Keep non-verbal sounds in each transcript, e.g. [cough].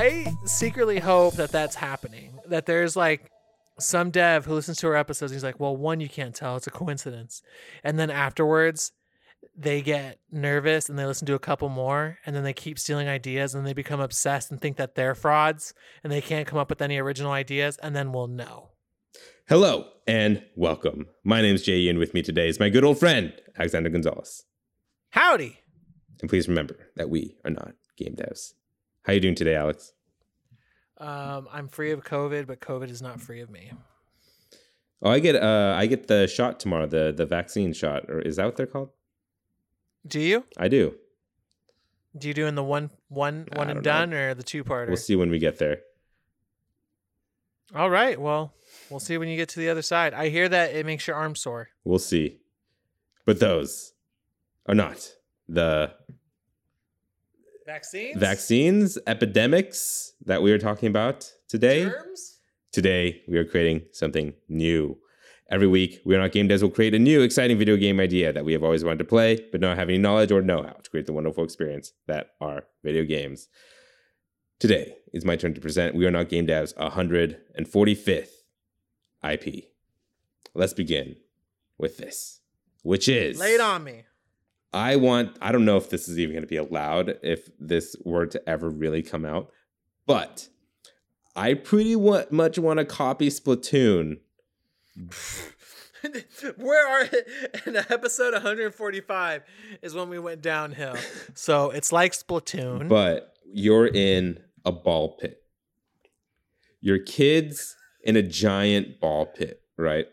I secretly hope that that's happening. That there's like some dev who listens to our episodes. And he's like, well, one, you can't tell. It's a coincidence. And then afterwards, they get nervous and they listen to a couple more and then they keep stealing ideas and they become obsessed and think that they're frauds and they can't come up with any original ideas. And then we'll know. Hello and welcome. My name's Jay and with me today is my good old friend, Alexander Gonzalez. Howdy. And please remember that we are not game devs. How you doing today, Alex? Um, I'm free of COVID, but COVID is not free of me. Oh, I get uh I get the shot tomorrow, the the vaccine shot, or is that what they're called? Do you? I do. Do you do in the one one I one and done or the two parter? We'll see when we get there. All right. Well, we'll see when you get to the other side. I hear that it makes your arm sore. We'll see. But those are not the Vaccines? vaccines, epidemics that we are talking about today. Germs? Today, we are creating something new. Every week, We Are Not Game Devs will create a new, exciting video game idea that we have always wanted to play, but not have any knowledge or know how to create the wonderful experience that are video games. Today is my turn to present We Are Not Game Devs 145th IP. Let's begin with this, which is Lay it on me. I want, I don't know if this is even going to be allowed if this were to ever really come out, but I pretty much want to copy Splatoon. [laughs] Where are [laughs] in episode 145 is when we went downhill. [laughs] So it's like Splatoon. But you're in a ball pit. Your kids in a giant ball pit, right?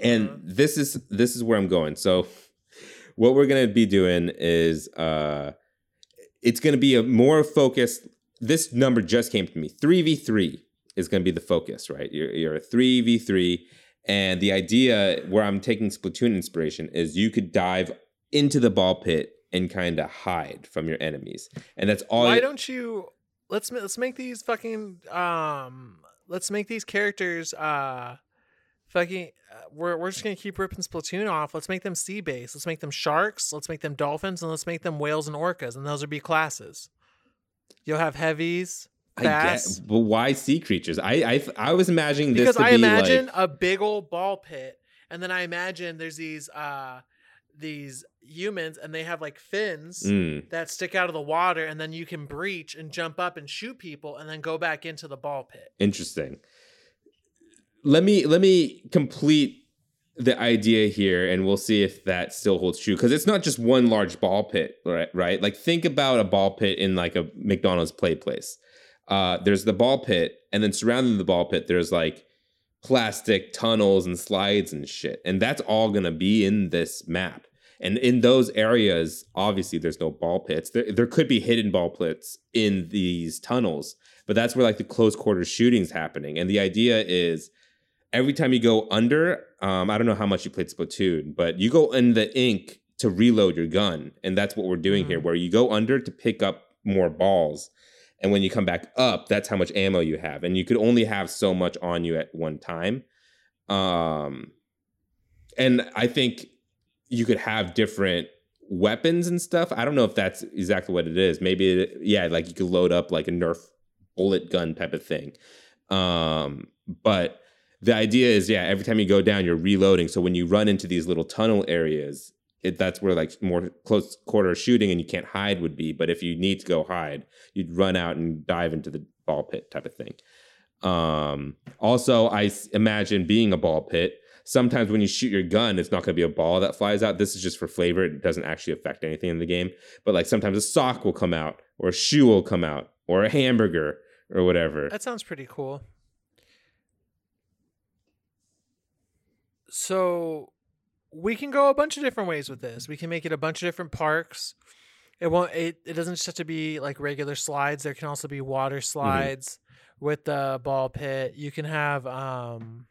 And Mhm. this is this is where I'm going. So what we're going to be doing is uh it's going to be a more focused this number just came to me. 3v3 is going to be the focus, right? You're you're a 3v3 and the idea where I'm taking Splatoon inspiration is you could dive into the ball pit and kind of hide from your enemies. And that's all Why you- don't you let's let's make these fucking um let's make these characters uh fucking uh, we're we're just going to keep ripping Splatoon off. Let's make them sea based. Let's make them sharks, let's make them dolphins and let's make them whales and orcas and those would be classes. You'll have heavies, I get, but why sea creatures? I I, I was imagining this because I be imagine like a big old ball pit, and then I imagine there's these uh these humans, and they have like fins Mm, that stick out of the water, and then you can breach and jump up and shoot people, and then go back into the ball pit. interesting. Let me let me complete the idea here, and we'll see if that still holds true. Because it's not just one large ball pit, right? Right? Like think about a ball pit in like a McDonald's play place. Uh, there's the ball pit, and then surrounding the ball pit, there's like plastic tunnels and slides and shit, and that's all gonna be in this map. And in those areas, obviously, there's no ball pits. There, there could be hidden ball pits in these tunnels, but that's where like the close quarters shootings happening. And the idea is every time you go under, um, I don't know how much you played Splatoon, but you go in the ink to reload your gun, and that's what we're doing here. Mhm. Where you go under to pick up more balls, and when you come back up, that's how much ammo you have, and you could only have so much on you at one time. Um, and I think you could have different weapons and stuff. I don't know if that's exactly what it is. Maybe it, yeah, like you could load up like a Nerf bullet gun type of thing. Um, but the idea is yeah, every time you go down, you're reloading. So when you run into these little tunnel areas, it, that's where like more close quarter shooting and you can't hide would be. But if you need to go hide, you'd run out and dive into the ball pit type of thing. Um, also, I imagine being a ball pit. Sometimes when you shoot your gun, it's not going to be a ball that flies out. This is just for flavor. It doesn't actually affect anything in the game. But like sometimes a sock will come out, or a shoe will come out, or a hamburger, or whatever. That sounds pretty cool. So we can go a bunch of different ways with this. We can make it a bunch of different parks. It won't it, it doesn't just have to be like regular slides. There can also be water slides with the ball pit. You can have um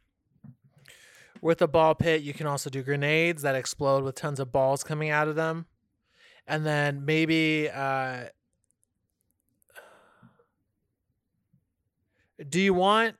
with the ball pit, you can also do grenades that explode with tons of balls coming out of them. And then maybe uh do you want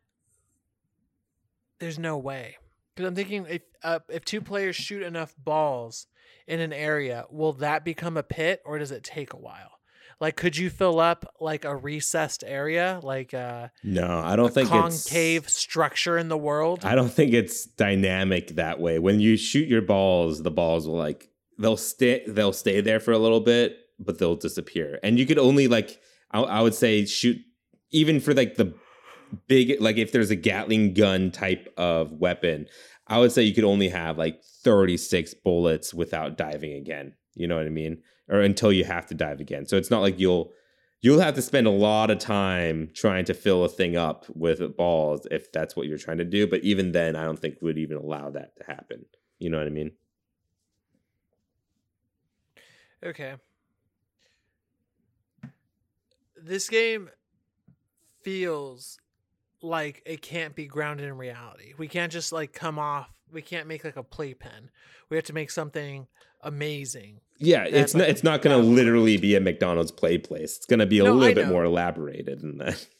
there's no way because i'm thinking if uh, if two players shoot enough balls in an area will that become a pit or does it take a while Like, could you fill up like a recessed area, like uh, No, I don't a think concave it's structure in the world? I don't think it's dynamic that way. When you shoot your balls, the balls will like they'll stay they'll stay there for a little bit, but they'll disappear. And you could only like I, I would say shoot even for like the big like if there's a Gatling gun type of weapon, I would say you could only have like 36 bullets without diving again. You know what I mean? Or until you have to dive again. So it's not like you'll you'll have to spend a lot of time trying to fill a thing up with balls if that's what you're trying to do. But even then, I don't think would even allow that to happen. You know what I mean? Okay. This game feels like it can't be grounded in reality. We can't just like come off. We can't make like a playpen. We have to make something amazing. Yeah, it's not it's not going to literally be a McDonald's play place. It's going to be a No, little bit more elaborated than that. [laughs]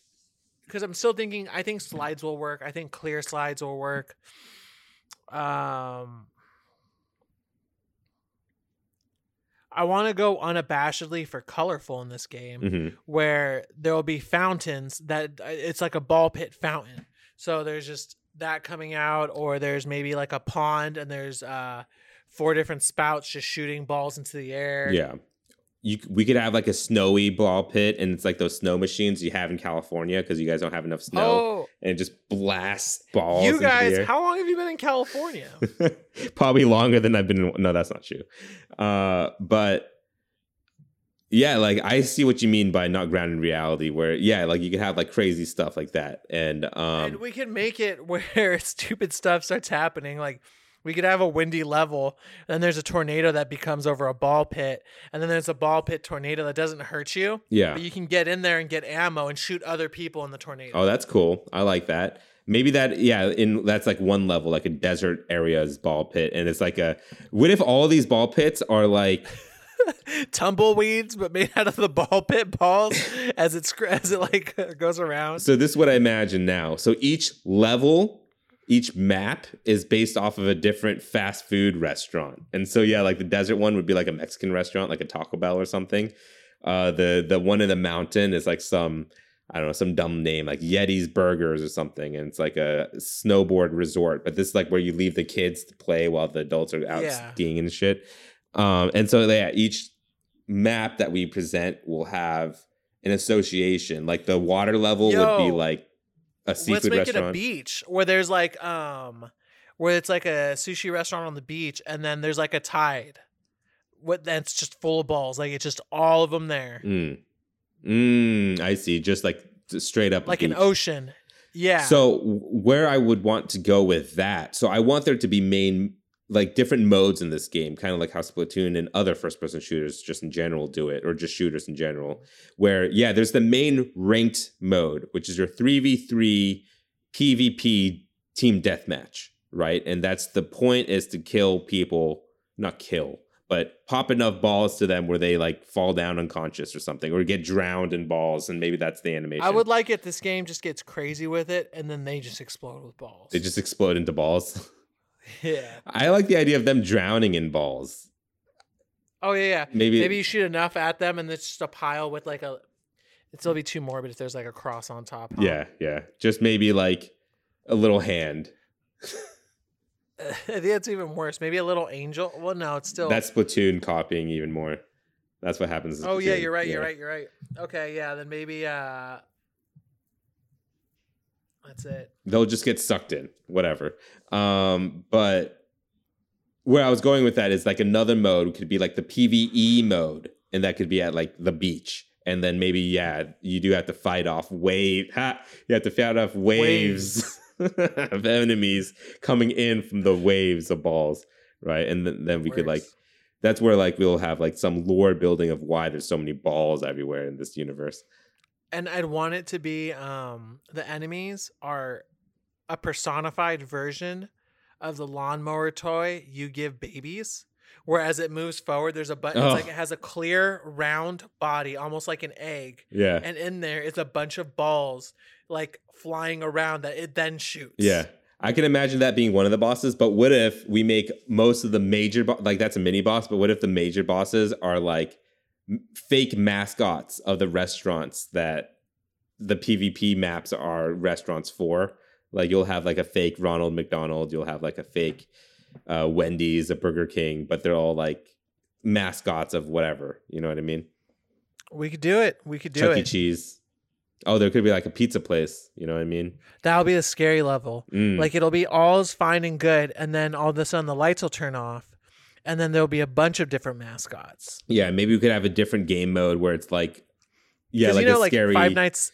Because I'm still thinking. I think slides will work. I think clear slides will work. Um. I want to go unabashedly for colorful in this game. Mhm. where there will be fountains that uh, it's like a ball pit fountain. So there's just that coming out, or there's maybe like a pond and there's uh four different spouts just shooting balls into the air. Yeah. You, we could have like a snowy ball pit, and it's like those snow machines you have in California because you guys don't have enough snow, Oh, and it just blasts balls. you guys, how long have you been in California? [laughs] Probably longer than I've been. in- No, that's not true. Uh, but yeah, like I see what you mean by not grounded in reality. Where yeah, like you could have like crazy stuff like that, and um, and we can make it [laughs] where stupid stuff starts happening. Like we could have a windy level, and then there's a tornado that becomes over a ball pit, and then there's a ball pit tornado that doesn't hurt you, yeah. but you can get in there and get ammo and shoot other people in the tornado. Oh, that's cool. I like that. Maybe that, yeah, in that's like one level, like a desert area's ball pit, and it's like a. What if all these ball pits are like [laughs] tumbleweeds, but made out of the ball pit balls as it as it like [laughs] goes around. So this is what I imagine now. So each level, each map is based off of a different fast food restaurant. And so yeah, like the desert one would be like a Mexican restaurant, like a Taco Bell or something. Uh the the one in the mountain is like some I don't know, some dumb name like Yeti's Burgers or something. And it's like a snowboard resort. But this is like where you leave the kids to play while the adults are out Yeah. skiing and shit. Um, and so yeah, each map that we present will have an association. Like the water level would be like a Let's make restaurant. it a beach where there's like um where it's like a sushi restaurant on the beach and then there's like a tide. What that's just full of balls. Like it's just all of them there. Mm. Mm, I see. Just like straight up Like beach. an ocean. Yeah. So where I would want to go with that, so I want there to be main like different modes in this game, kind of like how Splatoon and other first person shooters just in general do it, or just shooters in general. Where yeah, there's the main ranked mode, which is your three v three PvP team deathmatch, right? And that's the point is to kill people, not kill, but pop enough balls to them where they like fall down unconscious or something, or get drowned in balls, and maybe that's the animation. I would like it this game just gets crazy with it and then they just explode with balls. They just explode into balls. [laughs] Yeah. I like the idea of them drowning in balls. Oh yeah, yeah. Maybe, Maybe you shoot enough at them and it's just a pile with like a it'd still be too morbid if there's like a cross on top. huh? yeah, yeah. Just maybe like a little hand. I think that's even worse. Maybe a little angel. Well, no, it's still. That's Splatoon copying even more. That's what happens. oh yeah, you're right. Yeah. You're right. You're right. Okay, yeah. Then maybe. uh That's it. They'll just get sucked in, whatever. Um, but where I was going with that is like another mode could be like the PVE mode, and that could be at like the beach. And then maybe, yeah, you do have to fight off wave. Ha! You have to fight off waves, [laughs] of enemies coming in from the waves of balls, right? And then, then we could like that's where like we'll have like some lore building of why there's so many balls everywhere in this universe. And I'd want it to be um the enemies are a personified version of the lawnmower toy you give babies. Whereas it moves forward, there's a button. Oh. It's like it has a clear round body, almost like an egg. Yeah. and in there is a bunch of balls like flying around that it then shoots. Yeah. I can imagine that being one of the bosses, but what if we make most of the major bo- like that's a mini boss, but what if the major bosses are like fake mascots of the restaurants that the PvP maps are restaurants for. Like you'll have like a fake Ronald McDonald, you'll have like a fake uh, Wendy's, a Burger King, but they're all like mascots of whatever. You know what I mean? We could do it. We could do Chuck E. Cheese. Oh, there could be like a pizza place. You know what I mean? That'll be the scary level. Mm. Like it'll be all's fine and good, and then all of a sudden the lights will turn off, and then there'll be a bunch of different mascots. yeah, maybe we could have a different game mode where it's like, yeah, like you know, a like scary. Five Nights.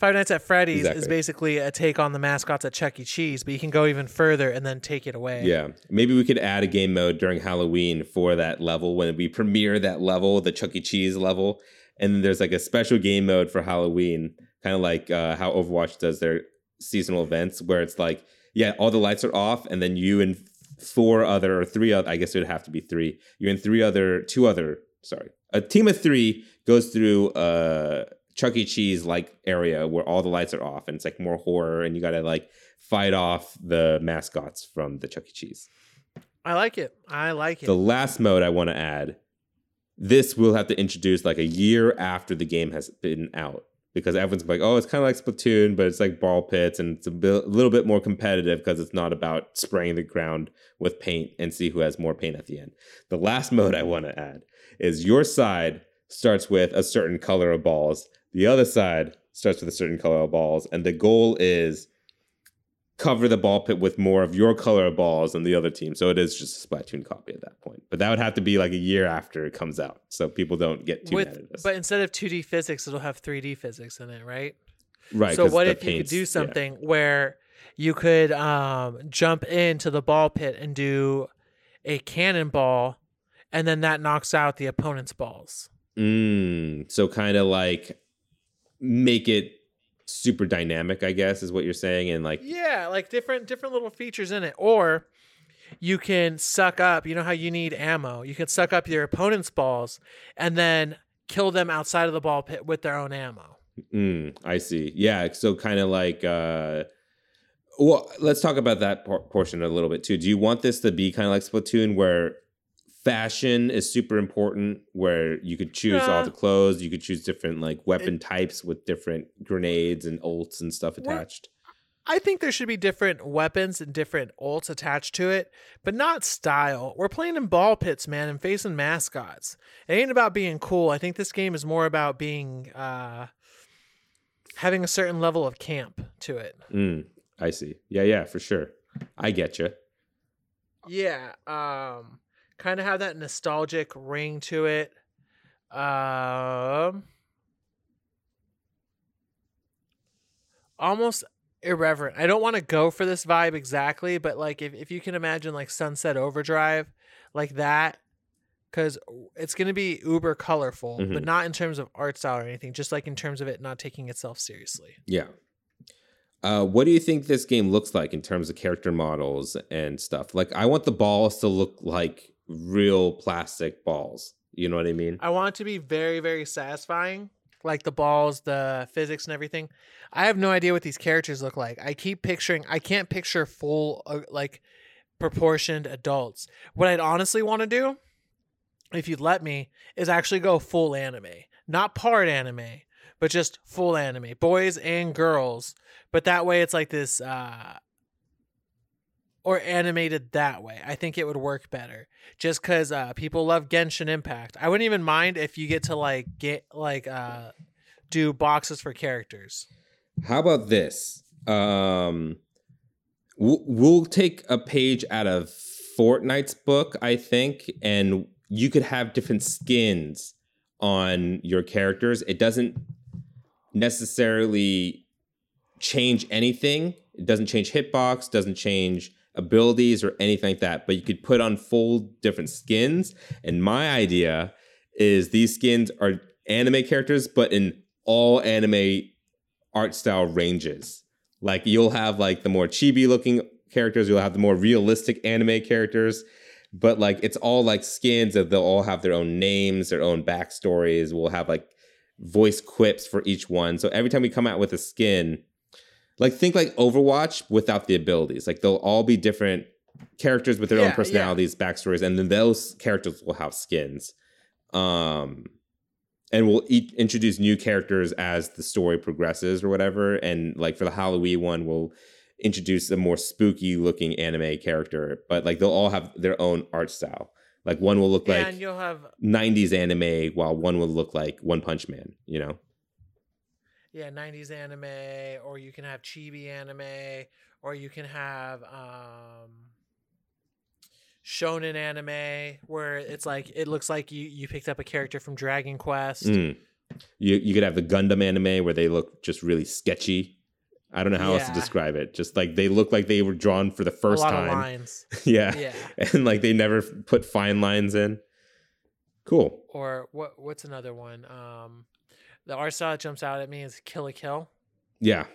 Five Nights at Freddy's is basically a take on the mascots at Chuck E. Cheese, but you can go even further and then take it away. Yeah, maybe we could add a game mode during Halloween for that level when we premiere that level, the Chuck E. Cheese level, and then there's like a special game mode for Halloween, kind of like uh, how Overwatch does their seasonal events, where it's like, yeah, all the lights are off, and then you and four other or three other, I guess it would have to be three. You and three other, two other, sorry, a team of three goes through a Chuck E. Cheese like area where all the lights are off, and it's like more horror, and you got to like fight off the mascots from the Chuck E. Cheese. I like it. I like it. The last mode I want to add, this we'll have to introduce like a year after the game has been out because everyone's like, oh, it's kind of like Splatoon, but it's like ball pits and it's a, bit, a little bit more competitive because it's not about spraying the ground with paint and see who has more paint at the end. The last mode I want to add is your side starts with a certain color of balls, the other side starts with a certain color of balls, and the goal is cover the ball pit with more of your color of balls than the other team. So it is just a Splatoon copy at that point. But that would have to be like a year after it comes out, so people don't get too mad at With, us. but instead of 2D physics, it'll have 3D physics in it, right? right. so what if you could paints- do yeah. something where you could um, jump into the ball pit and do a cannonball, and then that knocks out the opponent's balls? Mm, so kind of like make it super dynamic, I guess, is what you're saying, and like Yeah, like different different little features in it. Or you can suck up, you know how you need ammo. You can suck up your opponent's balls and then kill them outside of the ball pit with their own ammo. Mm, I see. Yeah. So kind of like, uh, well, let's talk about that por- portion a little bit too. Do you want this to be kind of like Splatoon, where fashion is super important, where you could choose all the clothes, you could choose different like weapon types with different grenades and ults and stuff attached? I think there should be different weapons and different ults attached to it, but not style. We're playing in ball pits, man, and facing mascots. It ain't about being cool. I think this game is more about being uh having a certain level of camp to it. Mm, I see. Yeah, yeah, for sure. I get you. Yeah, um kind of have that nostalgic ring to it. Um almost irreverent. I don't want to go for this vibe exactly, but like if, if you can imagine like Sunset Overdrive like that cuz it's going to be uber colorful, but Mhm. not in terms of art style or anything, just like in terms of it not taking itself seriously. Yeah. Uh, what do you think this game looks like in terms of character models and stuff? Like, I want the balls to look like real plastic balls. You know what I mean? I want it to be very, very satisfying. Like the balls, the physics, and everything. I have no idea what these characters look like. I keep picturing. I can't picture full, uh, like, proportioned adults. What I'd honestly want to do, if you'd let me, is actually go full anime, not part anime, but just full anime, boys and girls. But that way, it's like this, uh, or animated that way. I think it would work better just because uh, people love Genshin Impact. I wouldn't even mind if you get to like get like uh, do boxes for characters. How about this? Um, we'll, we'll take a page out of Fortnite's book, I think, and you could have different skins on your characters. It doesn't necessarily change anything. It doesn't change hitbox, doesn't change abilities or anything like that. But you could put on full different skins. And my idea is these skins are anime characters, but in all anime art style ranges. Like you'll have like the more chibi looking characters, you'll have the more realistic anime characters, but like it's all like skins that they'll all have their own names, their own backstories. We'll have like voice quips for each one. So every time we come out with a skin, like think like Overwatch without the abilities. Like they'll all be different characters with their Yeah, own yeah. personalities, backstories, and then those characters will have skins. Um, and we'll e- introduce new characters as the story progresses or whatever. And like for the Halloween one, we'll introduce a more spooky looking anime character, but like they'll all have their own art style. Like one will look like and you'll have 90s anime while one will look like One Punch Man, you know? Yeah 90s anime or you can have chibi anime or you can have um shonen anime where it's like it looks like you you picked up a character from dragon quest Mm. You you could have the Gundam anime where they look just really sketchy. I don't know how else to describe it. Just like they look like they were drawn for the a first time. lines [laughs] yeah. yeah And like they never put fine lines in. Cool. or what what's another one um the that jumps out at me is Kill la Kill Yeah.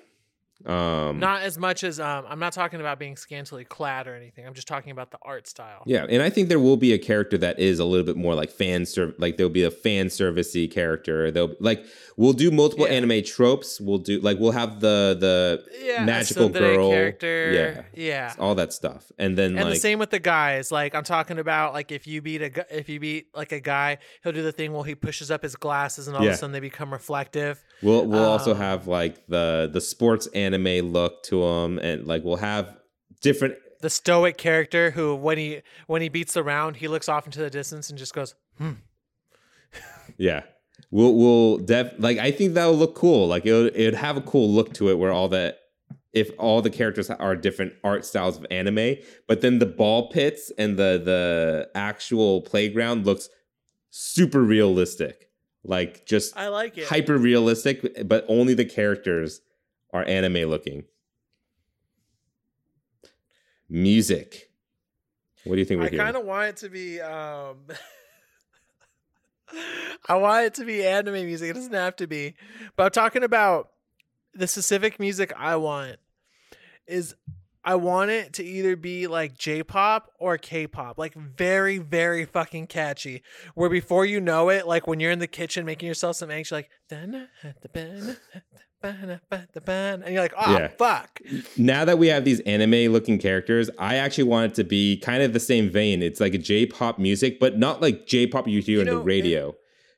Um not as much as um i'm not talking about being scantily clad or anything. I'm just talking about the art style. Yeah, and I think there will be a character that is a little bit more like fan serv like there'll be a fan servicey character. They'll like we'll do multiple Yeah. anime tropes. We'll do like we'll have the the yeah magical girl, character. Yeah. Yeah, all that stuff. And then and like the same with the guys. Like i'm talking about like if you beat a gu- if you beat like a guy he'll do the thing where he pushes up his glasses and all of a sudden they become reflective we'll we'll also um, have like the the sports anime look to them and like we'll have different the stoic character who when he when he beats the round he looks off into the distance and just goes hmm [laughs] yeah. We'll we'll def like I think that'll look cool. Like it would it would have a cool look to it where all the if all the characters are different art styles of anime, but then the ball pits and the the actual playground looks super realistic. Like just i like it hyper realistic, but only the characters are anime looking. Music. What do you think we're I kind of want it to be. um [laughs] I want it to be anime music. It doesn't have to be, but I'm talking about the specific music I want. Is I want it to either be like J-pop or K-pop, like very, very fucking catchy. Where before you know it, like when you're in the kitchen making yourself some eggs, you're like, and you're like, "Oh Yeah. fuck!" now that we have these anime looking characters, I actually want it to be kind of the same vein. It's like a J-pop music, but not like J-pop you hear You on the radio.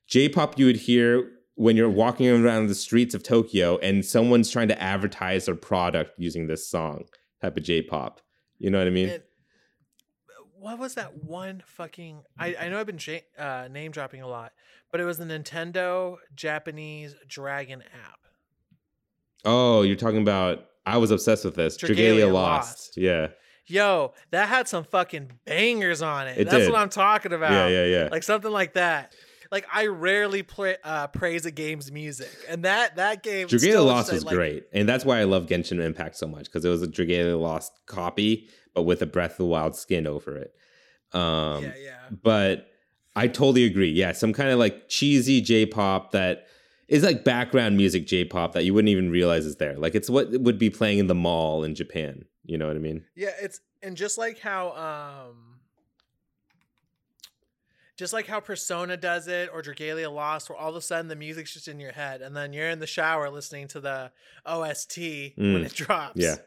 J-pop you would hear when you're walking around the streets of Tokyo and someone's trying to advertise their product using this song type of J-pop. You know what I mean? And what was that one fucking? I, I know I've been ja- uh, name dropping a lot, but it was the Nintendo Japanese Dragon app. oh, you're talking about I was obsessed with this. Dragalia Lost. Lost. Yeah. Yo, that had some fucking bangers on it. It That's did. what I'm talking about. Yeah, yeah, yeah. Like something like that. Like I rarely play, uh, praise a game's music, and that that game. Dragalia Lost was like, great, and that's why I love Genshin Impact so much because it was a Dragalia Lost copy, but with a Breath of the Wild skin over it. Um, yeah, yeah. but I totally agree. Yeah, some kind of like cheesy J-pop that is like background music J-pop that you wouldn't even realize is there. Like it's what would be playing in the mall in Japan. You know what I mean? Yeah, it's and just like how um just like how Persona does it or Dragalia Lost, where all of a sudden the music's just in your head, and then you're in the shower listening to the OST when Mm, it drops. Yeah.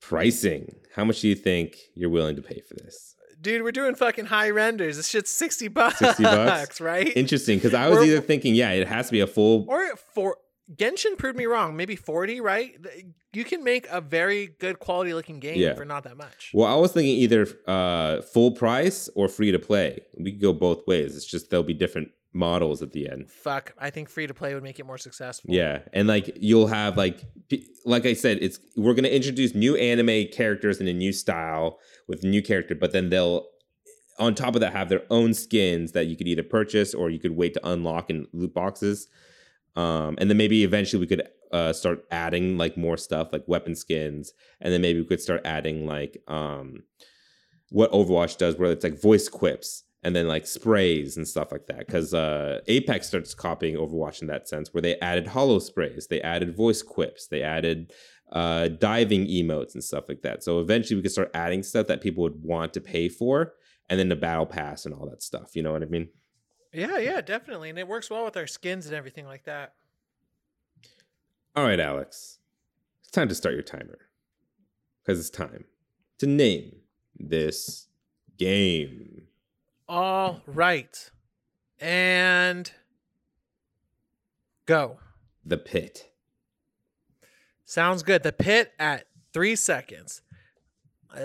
Pricing. How much do you think you're willing to pay for this? Dude, we're doing fucking high renders. This shit's 60 bucks. 60 bucks? [laughs] right? Interesting, because I was We're- either thinking, yeah, it has to be a full or for Genshin proved me wrong. Maybe 40, right? You can make a very good quality looking game Yeah. for not that much. Well, I was thinking either uh, full price or free to play. We could go both ways. It's just there'll be different models at the end. Fuck. I think free to play would make it more successful. Yeah, and like you'll have like like I said, it's we're gonna introduce new anime characters in a new style with new character, but then they'll on top of that have their own skins that you could either purchase or you could wait to unlock in loot boxes. Um, and then maybe eventually we could uh, start adding like more stuff like weapon skins, and then maybe we could start adding like um, what Overwatch does, where it's like voice quips and then like sprays and stuff like that. Because uh, Apex starts copying Overwatch in that sense, where they added holo sprays, they added voice quips, they added uh, diving emotes and stuff like that. So eventually we could start adding stuff that people would want to pay for, and then the battle pass and all that stuff. You know what I mean? Yeah, yeah, definitely. And it works well with our skins and everything like that. All right, Alex, it's time to start your timer because it's time to name this game. All right. And go. The pit. Sounds good. The pit at three seconds. [laughs]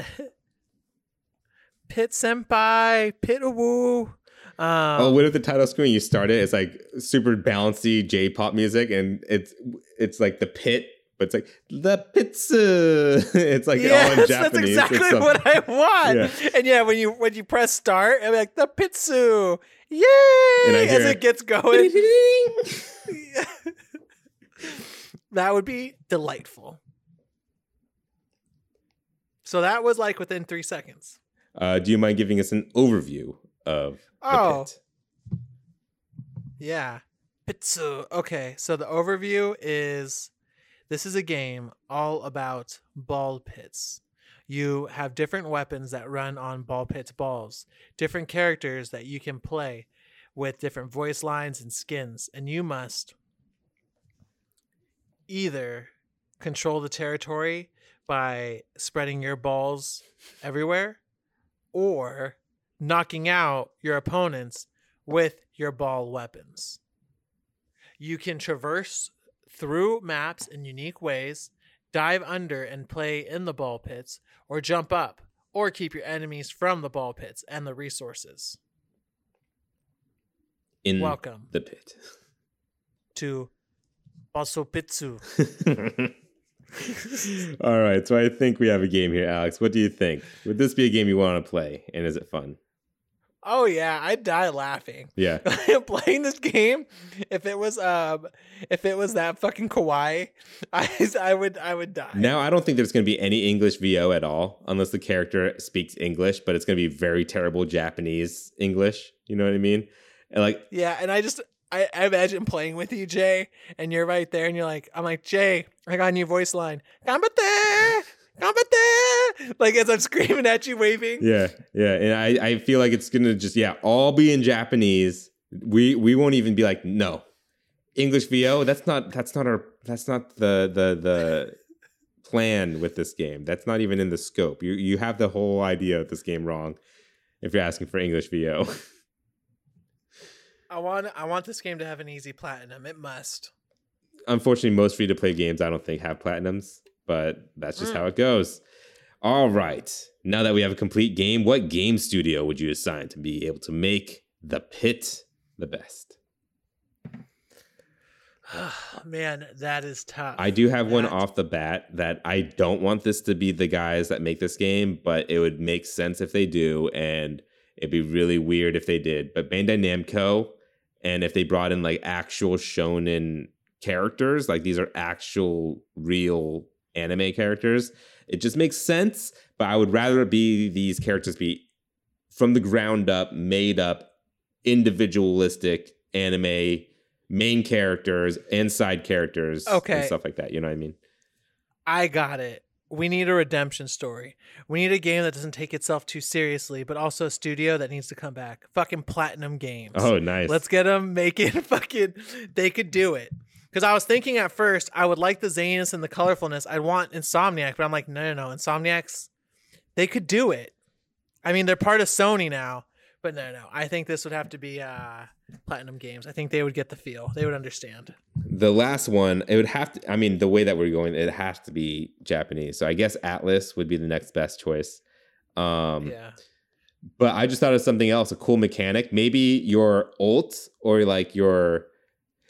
pit senpai, pit a woo. Um, oh, what if the title screen you start it? It's like super bouncy J-pop music, and it's it's like the pit, but it's like the pizza. [laughs] it's like yes, all in Japanese. That's exactly what I want. Yeah. And yeah, when you when you press start, I'm like the pizza. Yay! As it gets [laughs] going. [laughs] that would be delightful. So that was like within three seconds. Uh, do you mind giving us an overview of oh. Pit? Yeah. Pizza. Okay, so the overview is this is a game all about ball pits. You have different weapons that run on ball pits balls, different characters that you can play with different voice lines and skins, and you must either control the territory by spreading your balls everywhere or knocking out your opponents with your ball weapons. You can traverse through maps in unique ways, dive under and play in the ball pits, or jump up, or keep your enemies from the ball pits and the resources. In Welcome the pit. To Basopitsu. [laughs] All right, so I think we have a game here, Alex. What do you think? Would this be a game you want to play, and is it fun? Oh yeah, I'd die laughing. Yeah, [laughs] playing this game. If it was um, if it was that fucking kawaii, [laughs] I I would I would die. Now I don't think there's going to be any English VO at all, unless the character speaks English. But it's going to be very terrible Japanese English. You know what I mean? And like yeah, and I just I, I, imagine playing with you, Jay, and you're right there, and you're like, I'm like, Jay, I got a new voice line. Gambate! Gambate! Like as I'm screaming at you, waving. Yeah, yeah. And I, I feel like it's gonna just, yeah, all be in Japanese. We we won't even be like, no. English VO, that's not that's not our that's not the the the plan with this game. That's not even in the scope. You you have the whole idea of this game wrong if you're asking for English VO. [laughs] I want I want this game to have an easy platinum. It must. Unfortunately, most free to play games I don't think have platinums, but that's just mm. how it goes. All right. Now that we have a complete game, what game studio would you assign to be able to make the pit the best? Ah, man, that is tough. I do have that. one off the bat that I don't want this to be the guys that make this game, but it would make sense if they do, and it'd be really weird if they did. But Bandai Namco and if they brought in like actual shonen characters like these are actual real anime characters it just makes sense but i would rather be these characters be from the ground up made up individualistic anime main characters and side characters okay. and stuff like that you know what i mean i got it we need a redemption story. We need a game that doesn't take itself too seriously, but also a studio that needs to come back. Fucking Platinum Games. Oh, nice. Let's get them making [laughs] fucking. They could do it. Because I was thinking at first, I would like the zaniness and the colorfulness. I'd want Insomniac, but I'm like, no, no, no. Insomniacs, they could do it. I mean, they're part of Sony now, but no, no. I think this would have to be uh, Platinum Games. I think they would get the feel. They would understand the last one, it would have to. I mean, the way that we're going, it has to be Japanese. So I guess Atlus would be the next best choice. Um, yeah. But I just thought of something else, a cool mechanic. Maybe your ult or like your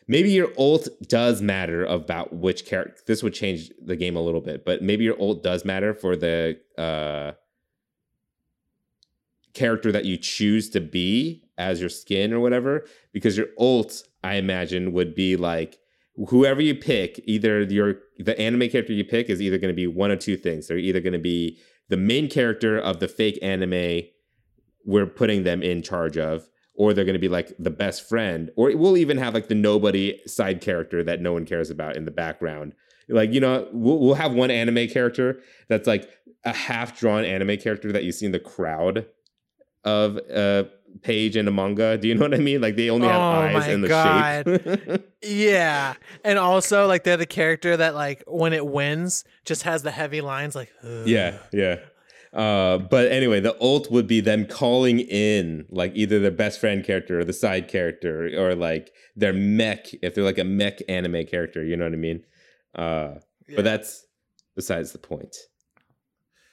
maybe your ult does matter about which character. This would change the game a little bit, but maybe your ult does matter for the uh, character that you choose to be as your skin or whatever, because your ult, I imagine, would be like whoever you pick, either your the anime character you pick is either going to be one of two things. They're either going to be the main character of the fake anime we're putting them in charge of, or they're going to be like the best friend, or we'll even have like the nobody side character that no one cares about in the background. Like you know, we'll, we'll have one anime character that's like a half drawn anime character that you see in the crowd of uh, a page in a manga. Do you know what I mean? Like they only have oh eyes and the God. shape. [laughs] yeah. And also like they're the character that like when it wins just has the heavy lines like Ugh. Yeah, yeah. Uh, but anyway, the ult would be them calling in like either their best friend character or the side character or like their mech if they're like a mech anime character. You know what I mean? Uh, Yeah. But that's besides the point.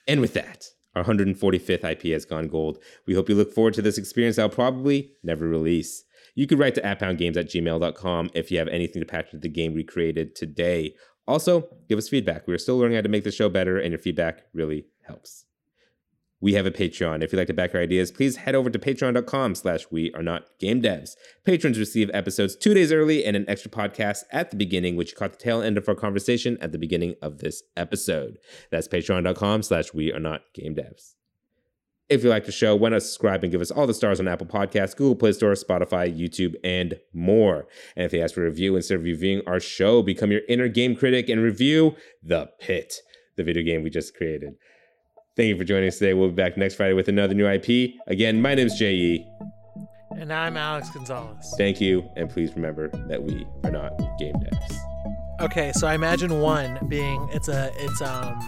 And with that, our 145th IP has gone gold. We hope you look forward to this experience I'll probably never release. You could write to apphoundgames at gmail.com if you have anything to patch into the game we created today. Also, give us feedback. We are still learning how to make the show better, and your feedback really helps. We have a Patreon. If you'd like to back our ideas, please head over to patreon.com slash we are not game devs. Patrons receive episodes two days early and an extra podcast at the beginning, which caught the tail end of our conversation at the beginning of this episode. That's patreon.com slash we are not game devs. If you like the show, why not subscribe and give us all the stars on Apple Podcasts, Google Play Store, Spotify, YouTube, and more. And if they ask for a review instead of reviewing our show, become your inner game critic and review The Pit, the video game we just created. Thank you for joining us today. We'll be back next Friday with another new IP. Again, my name is J.E. And I'm Alex Gonzalez. Thank you, and please remember that we are not game devs. Okay, so I imagine one being it's a it's um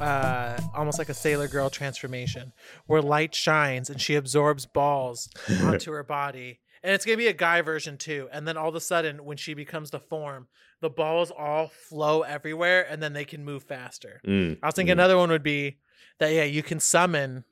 uh almost like a Sailor Girl transformation where light shines and she absorbs balls [laughs] onto her body. And it's gonna be a guy version too. And then all of a sudden, when she becomes the form, the balls all flow everywhere and then they can move faster. Mm, I was thinking mm. another one would be that yeah, you can summon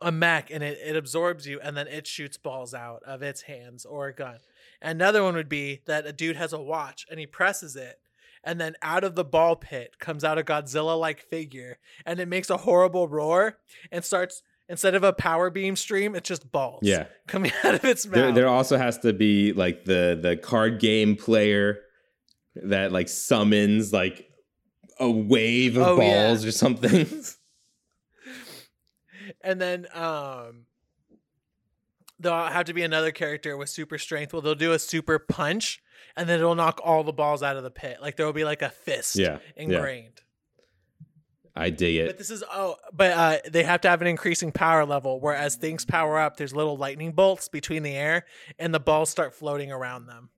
a mech and it, it absorbs you and then it shoots balls out of its hands or a gun. Another one would be that a dude has a watch and he presses it and then out of the ball pit comes out a Godzilla like figure and it makes a horrible roar and starts instead of a power beam stream, it's just balls Yeah. coming [laughs] out of its mouth. There, there also has to be like the the card game player that like summons like a wave of Oh, yeah. balls or something. [laughs] and then um there'll have to be another character with super strength. Well they'll do a super punch and then it'll knock all the balls out of the pit. Like there will be like a fist yeah, yeah, ingrained. I dig it. but this is oh but uh they have to have an increasing power level where as things power up there's little lightning bolts between the air and the balls start floating around them